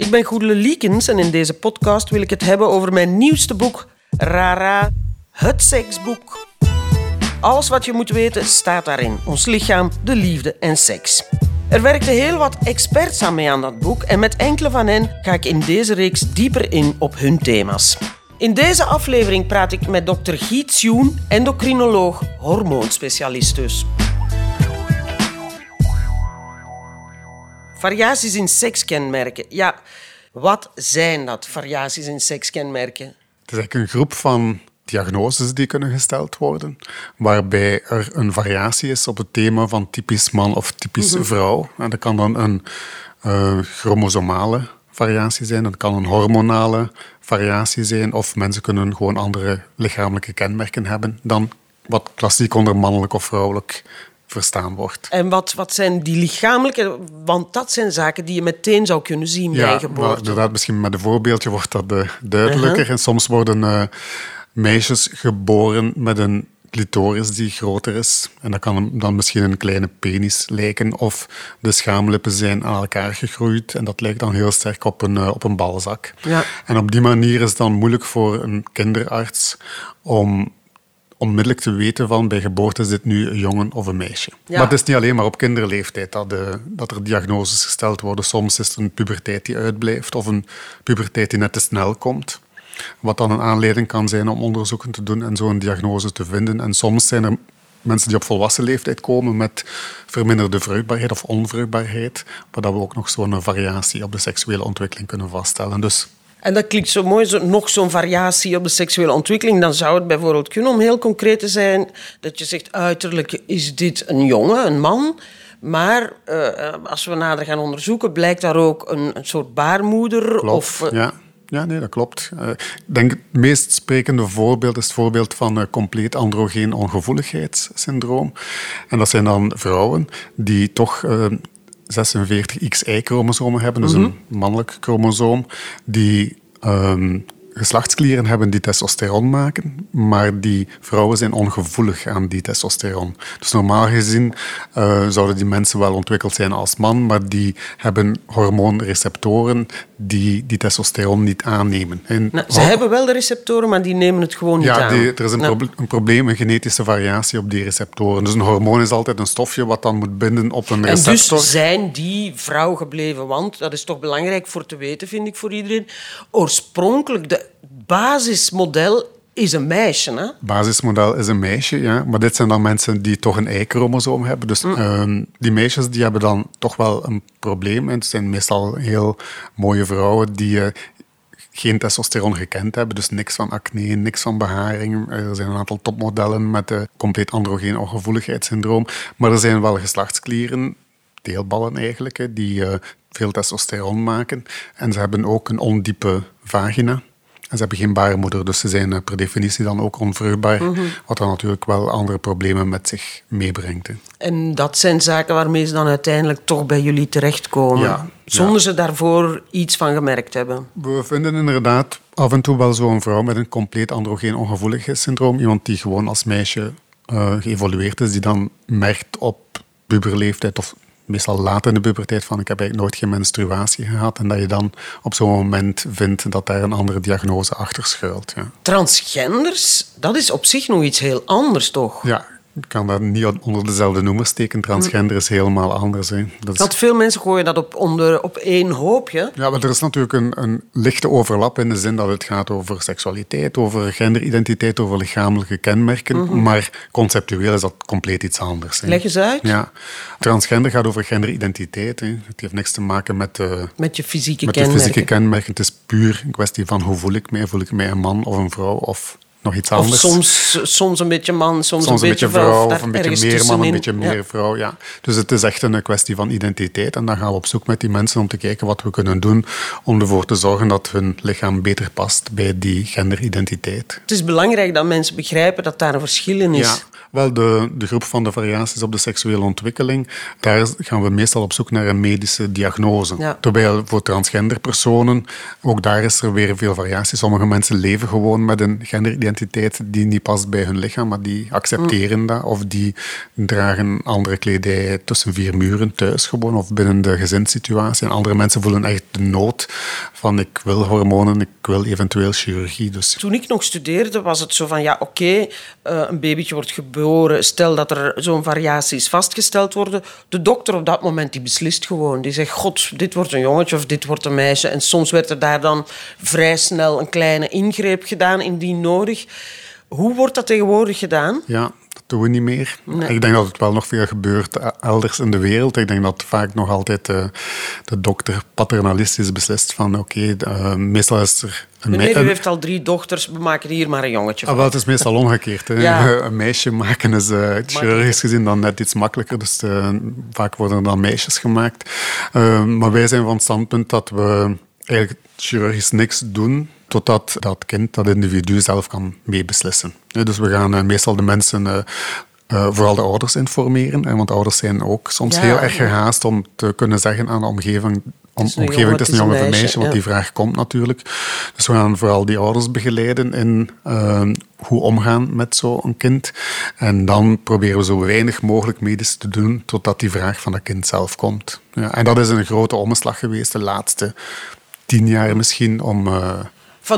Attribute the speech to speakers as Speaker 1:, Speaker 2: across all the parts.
Speaker 1: Ik ben Goedele Liekens en in deze podcast wil ik het hebben over mijn nieuwste boek, Rara, het seksboek. Alles wat je moet weten staat daarin. Ons lichaam, de liefde en seks. Er werkten heel wat experts aan mee aan dat boek en met enkele van hen ga ik in deze reeks dieper in op hun thema's. In deze aflevering praat ik met dokter Giet Sjoen, endocrinoloog, hormoonspecialist dus. Variaties in sekskenmerken. Ja, wat zijn dat, variaties in sekskenmerken?
Speaker 2: Het is eigenlijk een groep van diagnoses die kunnen gesteld worden, waarbij er een variatie is op het thema van typisch man of typisch mhm. vrouw. En dat kan dan een uh, chromosomale variatie zijn, dat kan een hormonale variatie zijn, of mensen kunnen gewoon andere lichamelijke kenmerken hebben dan wat klassiek onder mannelijk of vrouwelijk verstaan wordt.
Speaker 1: En wat, wat zijn die lichamelijke... Want dat zijn zaken die je meteen zou kunnen zien
Speaker 2: ja,
Speaker 1: bij geboorte.
Speaker 2: inderdaad, misschien met een voorbeeldje wordt dat uh, duidelijker. Uh-huh. En soms worden uh, meisjes geboren met een clitoris die groter is. En dat kan dan misschien een kleine penis lijken. Of de schaamlippen zijn aan elkaar gegroeid. En dat lijkt dan heel sterk op een, uh, op een balzak. Ja. En op die manier is het dan moeilijk voor een kinderarts om onmiddellijk te weten van bij geboorte is dit nu een jongen of een meisje. Maar het is niet alleen maar op kinderleeftijd dat, de, dat er diagnoses gesteld worden. Soms is er een puberteit die uitblijft of een puberteit die net te snel komt. Wat dan een aanleiding kan zijn om onderzoeken te doen en zo een diagnose te vinden. En soms zijn er mensen die op volwassen leeftijd komen met verminderde vruchtbaarheid of onvruchtbaarheid, waar we ook nog zo'n variatie op de seksuele ontwikkeling kunnen vaststellen. Dus
Speaker 1: en dat klinkt zo mooi, zo, nog zo'n variatie op de seksuele ontwikkeling. Dan zou het bijvoorbeeld kunnen, om heel concreet te zijn, dat je zegt uiterlijk is dit een jongen, een man. Maar eh, als we nader gaan onderzoeken, blijkt daar ook een, een soort baarmoeder of...
Speaker 2: Eh, ja. Ja, nee, dat klopt. Eh, ik denk het meest sprekende voorbeeld is het voorbeeld van uh, compleet androgeen ongevoeligheidssyndroom. En dat zijn dan vrouwen die toch 46XY-chromosomen hebben, dus een mhm. mannelijk chromosoom, die ehm, um, geslachtsklieren hebben die testosteron maken, maar die vrouwen zijn ongevoelig aan die testosteron. Dus normaal gezien eh, zouden die mensen wel ontwikkeld zijn als man, maar die hebben hormoonreceptoren die die testosteron niet aannemen.
Speaker 1: Nou, ze hebben wel de receptoren, maar die nemen het gewoon niet
Speaker 2: ja,
Speaker 1: aan.
Speaker 2: Ja, er is een, nou. een, probleem, een genetische variatie op die receptoren. Dus een hormoon is altijd een stofje wat dan moet binden op een receptor.
Speaker 1: En dus zijn die vrouw gebleven, want dat is toch belangrijk voor te weten, vind ik, voor iedereen, oorspronkelijk de basismodel is een meisje, hè?
Speaker 2: Basismodel is een meisje, ja. Maar dit zijn dan mensen die toch een Y-chromosoom hebben. Dus mm. Ehm, die meisjes die hebben dan toch wel een probleem. En het zijn meestal heel mooie vrouwen die uh, geen testosteron gekend hebben. Dus niks van acne, niks van beharing. Er zijn een aantal topmodellen met een compleet androgeen ongevoeligheidssyndroom. Maar er zijn wel geslachtsklieren, deelballen eigenlijk, die uh, veel testosteron maken. En ze hebben ook een ondiepe vagina. En ze hebben geen baarmoeder, dus ze zijn eh, per definitie dan ook onvruchtbaar. Mhm. Wat dan natuurlijk wel andere problemen met zich meebrengt.
Speaker 1: En dat zijn zaken waarmee ze dan uiteindelijk toch bij jullie terechtkomen. Ja, zonder ze daarvoor iets van gemerkt hebben.
Speaker 2: We vinden inderdaad af en toe wel zo'n vrouw met een compleet androgeen ongevoeligheidssyndroom. Iemand die gewoon als meisje uh, geëvolueerd is, die dan merkt op puberleeftijd of meestal laat in de puberteit van ik heb eigenlijk nooit geen menstruatie gehad. En dat je dan op zo'n moment vindt dat daar een andere diagnose achter schuilt. Ja.
Speaker 1: Transgenders, dat is op zich nog iets heel anders, toch?
Speaker 2: Ja, ik kan dat niet onder dezelfde noemer steken. Transgender is helemaal anders. Hè.
Speaker 1: Dat, dat veel mensen gooien dat op, onder, op één hoopje.
Speaker 2: Ja, maar er is natuurlijk een, een lichte overlap in de zin dat het gaat over seksualiteit, over genderidentiteit, over lichamelijke kenmerken. Mhm. Maar conceptueel is dat compleet iets anders. Hè.
Speaker 1: Leg eens uit.
Speaker 2: Ja. Transgender gaat over genderidentiteit. Hè. Het heeft niks te maken met, uh,
Speaker 1: met je fysieke
Speaker 2: met
Speaker 1: kenmerken.
Speaker 2: fysieke kenmerken. Het is puur een kwestie van hoe voel ik mij. Voel ik mij een man of een vrouw of nog iets anders.
Speaker 1: Of soms, soms een beetje man, soms, een, beetje vrouw.
Speaker 2: Of een beetje meer man, een beetje meer vrouw. Ja. Dus het is echt een kwestie van identiteit. En dan gaan we op zoek met die mensen om te kijken wat we kunnen doen om ervoor te zorgen dat hun lichaam beter past bij die genderidentiteit.
Speaker 1: Het is belangrijk dat mensen begrijpen dat daar een verschil in is.
Speaker 2: Ja. Wel, de, de groep van de variaties op de seksuele ontwikkeling, daar gaan we meestal op zoek naar een medische diagnose. Terwijl voor transgender personen, ook daar is er weer veel variatie. Sommige mensen leven gewoon met een genderidentiteit genderidentiteit die niet past bij hun lichaam, maar die accepteren dat. Of die dragen andere kledij tussen vier muren thuis gewoon, of binnen de gezinssituatie. En andere mensen voelen echt de nood van ik wil hormonen, ik wil eventueel chirurgie. Dus.
Speaker 1: Toen ik nog studeerde was het zo van ja oké, eh, een babytje wordt geboren, stel dat er zo'n variatie is vastgesteld worden. De dokter op dat moment die beslist gewoon. Die zegt god, dit wordt een jongetje of dit wordt een meisje. En soms werd er daar dan vrij snel een kleine ingreep gedaan indien nodig. Hoe wordt dat tegenwoordig gedaan?
Speaker 2: Ja, dat doen we niet meer. Ik denk dat het wel nog veel gebeurt elders in de wereld. Ik denk dat vaak nog altijd de, de dokter paternalistisch beslist van oké, okay, meestal is er
Speaker 1: een Meneer, u heeft al drie dochters, we maken hier maar een jongetje
Speaker 2: van. Ah, wel, het is meestal omgekeerd. Een meisje maken is uh, chirurgisch gezien dan net iets makkelijker. Dus uh, vaak worden er dan meisjes gemaakt. Uh, maar wij zijn van het standpunt dat we eigenlijk chirurgisch niks doen totdat dat kind, dat individu zelf kan meebeslissen. Dus we gaan eh, meestal de mensen, uh, uh, vooral de ouders, informeren. Want ouders zijn ook soms heel erg gehaast om te kunnen zeggen aan de omgeving om, omgeving, het is een jongen of een meisje, want die vraag komt natuurlijk. Dus we gaan vooral die ouders begeleiden in hoe omgaan met zo'n kind. En dan proberen we zo weinig mogelijk medisch te doen totdat die vraag van het kind zelf komt. Ja, en dat is een grote omslag geweest de laatste tien jaar misschien om...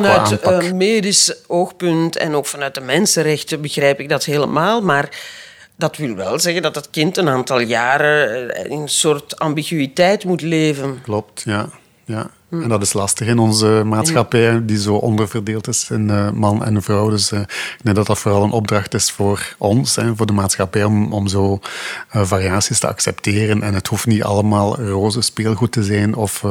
Speaker 1: Vanuit een medisch oogpunt en ook vanuit de mensenrechten begrijp ik dat helemaal. Maar dat wil wel zeggen dat het kind een aantal jaren in een soort ambiguïteit moet leven.
Speaker 2: Klopt, ja. ja. En dat is lastig in onze maatschappij, die zo onderverdeeld is in uh, man en vrouw. Dus uh, ik denk dat dat vooral een opdracht is voor ons, hè, voor de maatschappij, om, om zo uh, variaties te accepteren. En het hoeft niet allemaal roze speelgoed te zijn of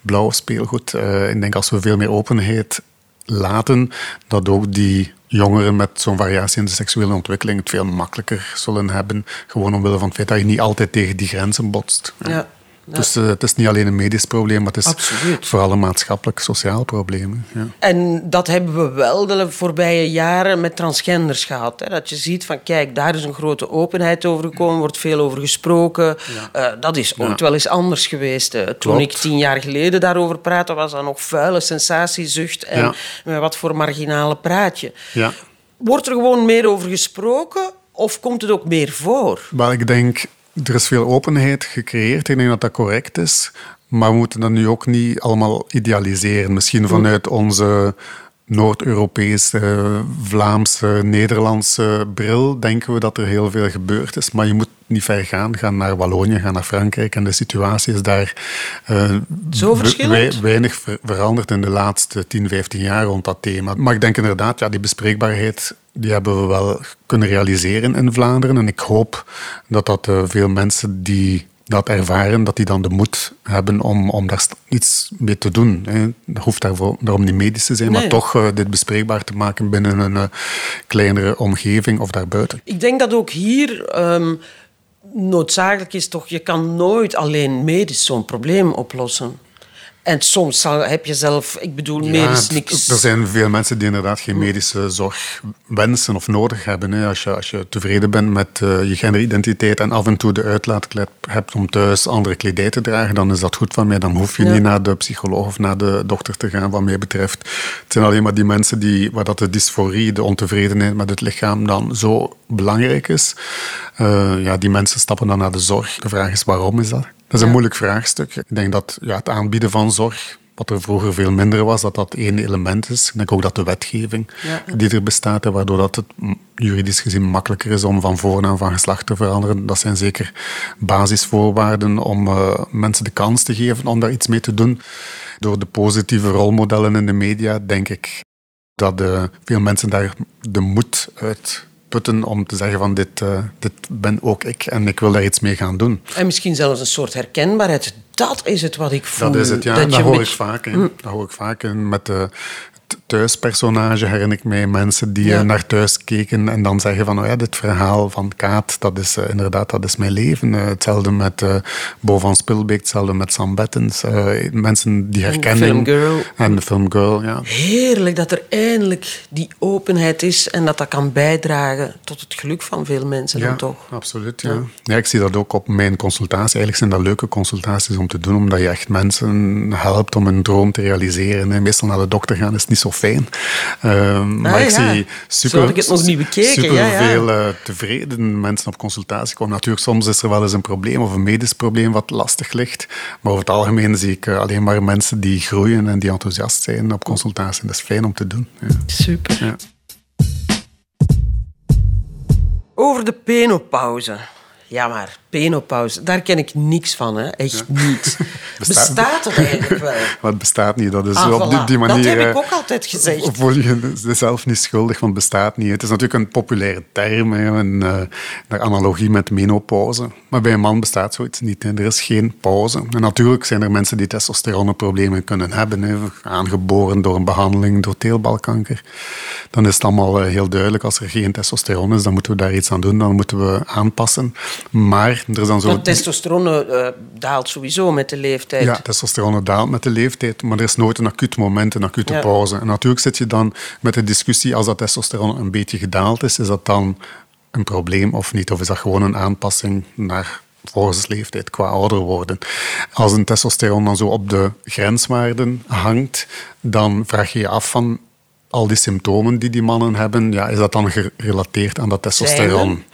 Speaker 2: blauw speelgoed. ik denk als we veel meer openheid laten, dat ook die jongeren met zo'n variatie in de seksuele ontwikkeling het veel makkelijker zullen hebben. Gewoon omwille van het feit dat je niet altijd tegen die grenzen botst.
Speaker 1: Ja.
Speaker 2: Dus uh, het is niet alleen een medisch probleem, maar het is vooral een maatschappelijk-sociaal probleem. Ja.
Speaker 1: En dat hebben we wel de voorbije jaren met transgenders gehad. Hè? Dat je ziet van, kijk, daar is een grote openheid over gekomen, wordt veel over gesproken. Uh, dat is ooit wel eens anders geweest. Uh, toen ik tien jaar geleden daarover praatte, was dat nog vuile sensatiezucht en met wat voor marginale praatje. Wordt er gewoon meer over gesproken of komt het ook meer voor?
Speaker 2: Wel, ik denk er is veel openheid gecreëerd. Ik denk dat dat correct is. Maar we moeten dat nu ook niet allemaal idealiseren. Misschien vanuit onze Noord-Europese, Vlaamse, Nederlandse bril denken we dat er heel veel gebeurd is. Maar je moet niet ver gaan. Ga naar Wallonië, ga naar Frankrijk. En de situatie is daar
Speaker 1: uh, Zo verschillend?
Speaker 2: weinig veranderd in de laatste 10, 15 jaar rond dat thema. Maar ik denk inderdaad, ja, die bespreekbaarheid die hebben we wel kunnen realiseren in Vlaanderen. En ik hoop dat dat uh, veel mensen die dat ervaren, dat die dan de moed hebben om, om daar iets mee te doen. Hè. Dat hoeft daarvoor, daarom niet medisch te zijn, maar toch uh, dit bespreekbaar te maken binnen een uh, kleinere omgeving of daarbuiten.
Speaker 1: Ik denk dat ook hier um, noodzakelijk is toch, je kan nooit alleen medisch zo'n probleem oplossen. En soms heb je zelf, ik bedoel, medisch niks.
Speaker 2: Er zijn veel mensen die inderdaad geen medische zorg wensen of nodig hebben. Hè. Als, je, als je tevreden bent met uh, je genderidentiteit en af en toe de uitlaatklep hebt om thuis andere kledij te dragen, dan is dat goed van mij. Dan hoef je niet naar de psycholoog of naar de dokter te gaan, wat mij betreft. Het zijn alleen maar die mensen die, waar dat de dysforie, de ontevredenheid met het lichaam dan zo belangrijk is. Uh, ja, die mensen stappen dan naar de zorg. De vraag is waarom is dat? Dat is een moeilijk vraagstuk. Ik denk dat ja, het aanbieden van zorg, wat er vroeger veel minder was, dat dat één element is. Ik denk ook dat de wetgeving die er bestaat, waardoor dat het juridisch gezien makkelijker is om van voornaam van geslacht te veranderen, dat zijn zeker basisvoorwaarden om uh, mensen de kans te geven om daar iets mee te doen. Door de positieve rolmodellen in de media denk ik dat uh, veel mensen daar de moed uit putten om te zeggen van dit, uh, dit ben ook ik en ik wil daar iets mee gaan doen.
Speaker 1: En misschien zelfs een soort herkenbaarheid. Dat is het wat ik voel.
Speaker 2: Dat is het, ja. Dat, dat hoor, ik vaak, mm. dat hoor ik vaak. met de, thuispersonage herinner ik mij mensen die ja. naar thuis keken en dan zeggen van, oh ja, dit verhaal van Kaat, dat is uh, inderdaad, dat is mijn leven. Uh, hetzelfde met uh, Bo van Spilbeek, hetzelfde met Sam Bettens. mensen die herkennen.
Speaker 1: En de Girl.
Speaker 2: En de Film Girl, ja.
Speaker 1: Heerlijk dat er eindelijk die openheid is en dat dat kan bijdragen tot het geluk van veel mensen
Speaker 2: ja,
Speaker 1: dan toch.
Speaker 2: Absoluut, ja. ja. ik zie dat ook op mijn consultatie. Eigenlijk zijn dat leuke consultaties om te doen, omdat je echt mensen helpt om een droom te realiseren. En meestal naar de dokter gaan is niet zo fijn. Uh, maar ik zie super,
Speaker 1: ik het nog niet bekeken.
Speaker 2: super
Speaker 1: ja,
Speaker 2: veel uh, tevreden mensen op consultatie komen. Natuurlijk, soms is er wel eens een probleem of een medisch probleem wat lastig ligt. Maar over het algemeen zie ik uh, alleen maar mensen die groeien en die enthousiast zijn op consultatie. Dat is fijn om te doen.
Speaker 1: Super. Over de penopauze. Ja, maar penopauze, daar ken ik niks van, hè? echt ja. niets. Bestaat, bestaat het eigenlijk wel?
Speaker 2: Wat bestaat niet, dat is ah, op die, die, manier...
Speaker 1: Dat heb ik ook altijd gezegd.
Speaker 2: Voel je zelf niet schuldig, want het bestaat niet. Het is natuurlijk een populaire term, hè, een, uh, analogie met menopauze. Maar bij een man bestaat zoiets niet. Hè. Er is geen pauze. En natuurlijk zijn er mensen die testosteronproblemen kunnen hebben, hè, aangeboren door een behandeling door teelbalkanker. Dan is het allemaal uh, heel duidelijk, als er geen testosteron is, dan moeten we daar iets aan doen, dan moeten we aanpassen. Maar er is dan zo...
Speaker 1: Testosteron uh, daalt sowieso met de leeftijd.
Speaker 2: Ja, testosteron daalt met de leeftijd, maar er is nooit een acuut moment, een acute ja. pauze. En natuurlijk zit je dan met de discussie, als dat testosteron een beetje gedaald is, is dat dan een probleem of niet? Of is dat gewoon een aanpassing naar volgens leeftijd, qua ouder worden. Als een testosteron dan zo op de grenswaarden hangt, dan vraag je je af van al die symptomen die die mannen hebben, ja, is dat dan gerelateerd aan dat testosteron?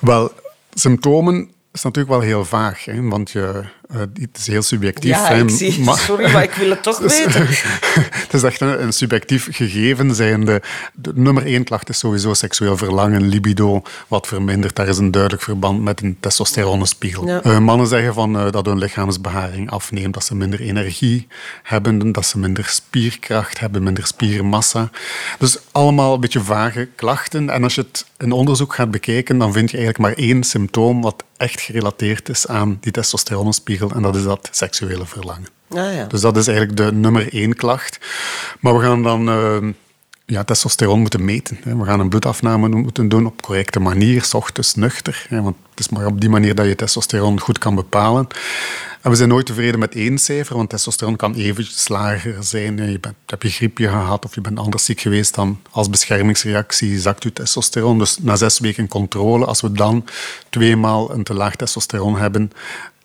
Speaker 2: Wel, symptomen is natuurlijk wel heel vaag, hè, want je, uh, het is heel subjectief.
Speaker 1: Ja, ik zie, maar, sorry, maar ik wil het toch weten.
Speaker 2: het is echt een, een subjectief gegeven zijnde. De nummer één klacht is sowieso seksueel verlangen, libido, wat vermindert. Daar is een duidelijk verband met een testosteronspiegel. Ja. Uh, mannen zeggen van, uh, dat hun lichaamsbeharing afneemt, dat ze minder energie hebben, dat ze minder spierkracht hebben, minder spiermassa. Dus allemaal een beetje vage klachten. En als je het in onderzoek gaat bekijken, dan vind je eigenlijk maar één symptoom wat echt gerelateerd is aan die testosteronspiegel en dat is dat seksuele verlangen.
Speaker 1: Ah, ja.
Speaker 2: Dus dat is eigenlijk de nummer één klacht. Maar we gaan dan uh, ja, testosteron moeten meten. Hè. We gaan een bloedafname moeten doen op correcte manier, s ochtends nuchter. Hè, want het is maar op die manier dat je testosteron goed kan bepalen. En we zijn nooit tevreden met één cijfer, want testosteron kan even lager zijn. Je bent, heb je griepje gehad of je bent anders ziek geweest, dan als beschermingsreactie zakt je testosteron. Dus na zes weken controle, als we dan tweemaal een te laag testosteron hebben,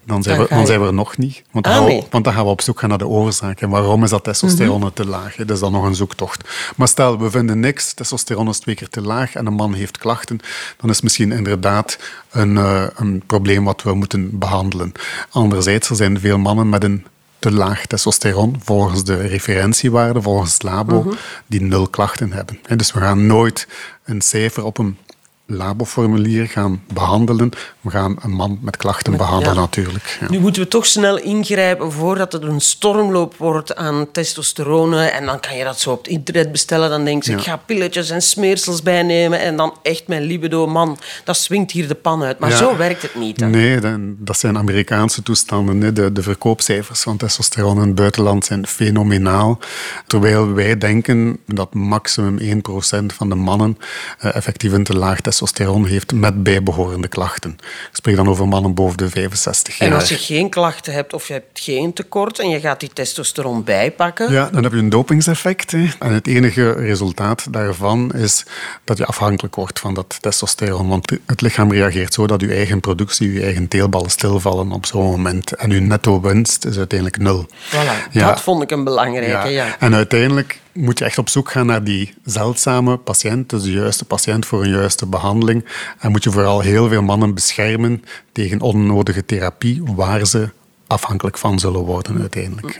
Speaker 2: dan zijn, we, dan zijn we er nog niet. Want dan, ah, we, want dan gaan we op zoek gaan naar de oorzaak. En waarom is dat testosteron mm -hmm. te laag? Dat is dan nog een zoektocht. Maar stel, we vinden niks, testosteron is twee keer te laag en een man heeft klachten, dan is misschien inderdaad een, uh, een probleem wat we moeten behandelen. Anderzijds, er zijn veel mannen met een te laag testosteron volgens de referentiewaarde, volgens het labo, mm -hmm. die nul klachten hebben. En dus we gaan nooit een cijfer op een laboformulier gaan behandelen. We gaan een man met klachten behandelen natuurlijk.
Speaker 1: Ja. Nu moeten we toch snel ingrijpen voordat het een stormloop wordt aan testosterone. En dan kan je dat zo op het internet bestellen. Dan denk je, ik ga pilletjes en smeersels bijnemen. En dan echt mijn libido, man, dat swingt hier de pan uit. Maar zo werkt het niet. Hè?
Speaker 2: Nee, dat zijn Amerikaanse toestanden. De, de verkoopcijfers van testosteron in het buitenland zijn fenomenaal. Terwijl wij denken dat maximum 1% van de mannen uh, effectief een te laag testosteron heeft met bijbehorende klachten. Ik spreek dan over mannen boven de 65 jaar.
Speaker 1: En als je geen klachten hebt of je hebt geen tekort en je gaat die testosteron bijpakken...
Speaker 2: Ja, dan heb je een dopingseffect. Hè. En het enige resultaat daarvan is dat je afhankelijk wordt van dat testosteron. Want het lichaam reageert zo dat je eigen productie, je eigen teelballen stilvallen op zo'n moment. En je netto winst is uiteindelijk nul.
Speaker 1: Voilà, ja. dat vond ik een belangrijke. Ja. ja.
Speaker 2: En uiteindelijk moet je echt op zoek gaan naar die zeldzame patiënt, dus de juiste patiënt voor een juiste behandeling. En moet je vooral heel veel mannen beschermen tegen onnodige therapie, waar ze afhankelijk van zullen worden uiteindelijk.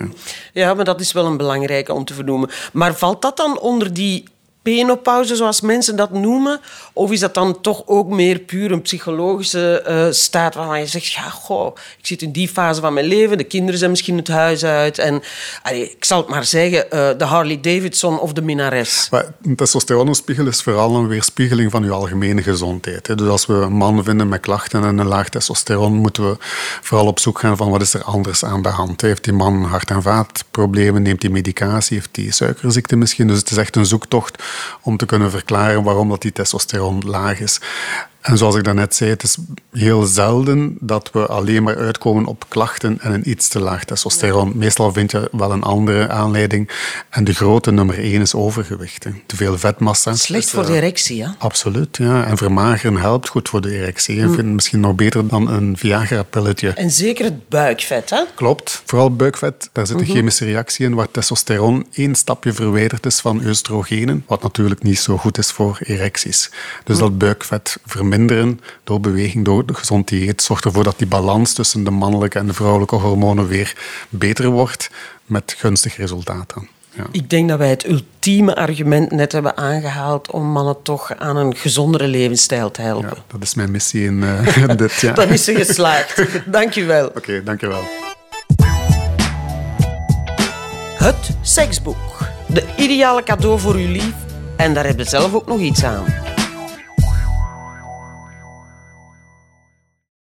Speaker 1: Ja, maar dat is wel een belangrijke om te vernoemen. Maar valt dat dan onder die penopauze, zoals mensen dat noemen? Of is dat dan toch ook meer puur een psychologische uh, staat waarvan je zegt, ja, goh, ik zit in die fase van mijn leven, de kinderen zijn misschien het huis uit en ik zal het maar zeggen, uh, de Harley Davidson of de minares.
Speaker 2: een testosteronspiegel is vooral een weerspiegeling van je algemene gezondheid. Hè. Dus als we een man vinden met klachten en een laag testosteron, moeten we vooral op zoek gaan van wat is er anders aan de hand. Heeft die man hart- en vaatproblemen, neemt hij medicatie, heeft hij suikerziekte misschien? Dus het is echt een zoektocht om te kunnen verklaren waarom dat die testosteron laag is. En zoals ik daarnet zei, het is heel zelden dat we alleen maar uitkomen op klachten en een iets te laag testosteron. Meestal vind je wel een andere aanleiding. En de grote nummer één is overgewicht. Te veel vetmassa.
Speaker 1: Slecht voor de erectie, ja?
Speaker 2: Absoluut, ja. En vermageren helpt goed voor de erectie. Ik vind het misschien nog beter dan een Viagra-pilletje.
Speaker 1: En zeker het buikvet, hè?
Speaker 2: Klopt. Vooral buikvet, daar zit een chemische reactie in waar testosteron één stapje verwijderd is van oestrogenen, wat natuurlijk niet zo goed is voor erecties. Dus dat buikvet verminderen door beweging, door gezond dieet, zorgt ervoor dat die balans tussen de mannelijke en de vrouwelijke hormonen weer beter wordt, met gunstig resultaat dan. Ja.
Speaker 1: Ik denk dat wij het ultieme argument net hebben aangehaald om mannen toch aan een gezondere levensstijl te helpen.
Speaker 2: Ja, dat is mijn missie in uh, dit jaar.
Speaker 1: Dan is ze geslaagd. Dank je wel.
Speaker 2: Oké, dank je wel.
Speaker 1: Het seksboek. De ideale cadeau voor uw lief. En daar heb je zelf ook nog iets aan.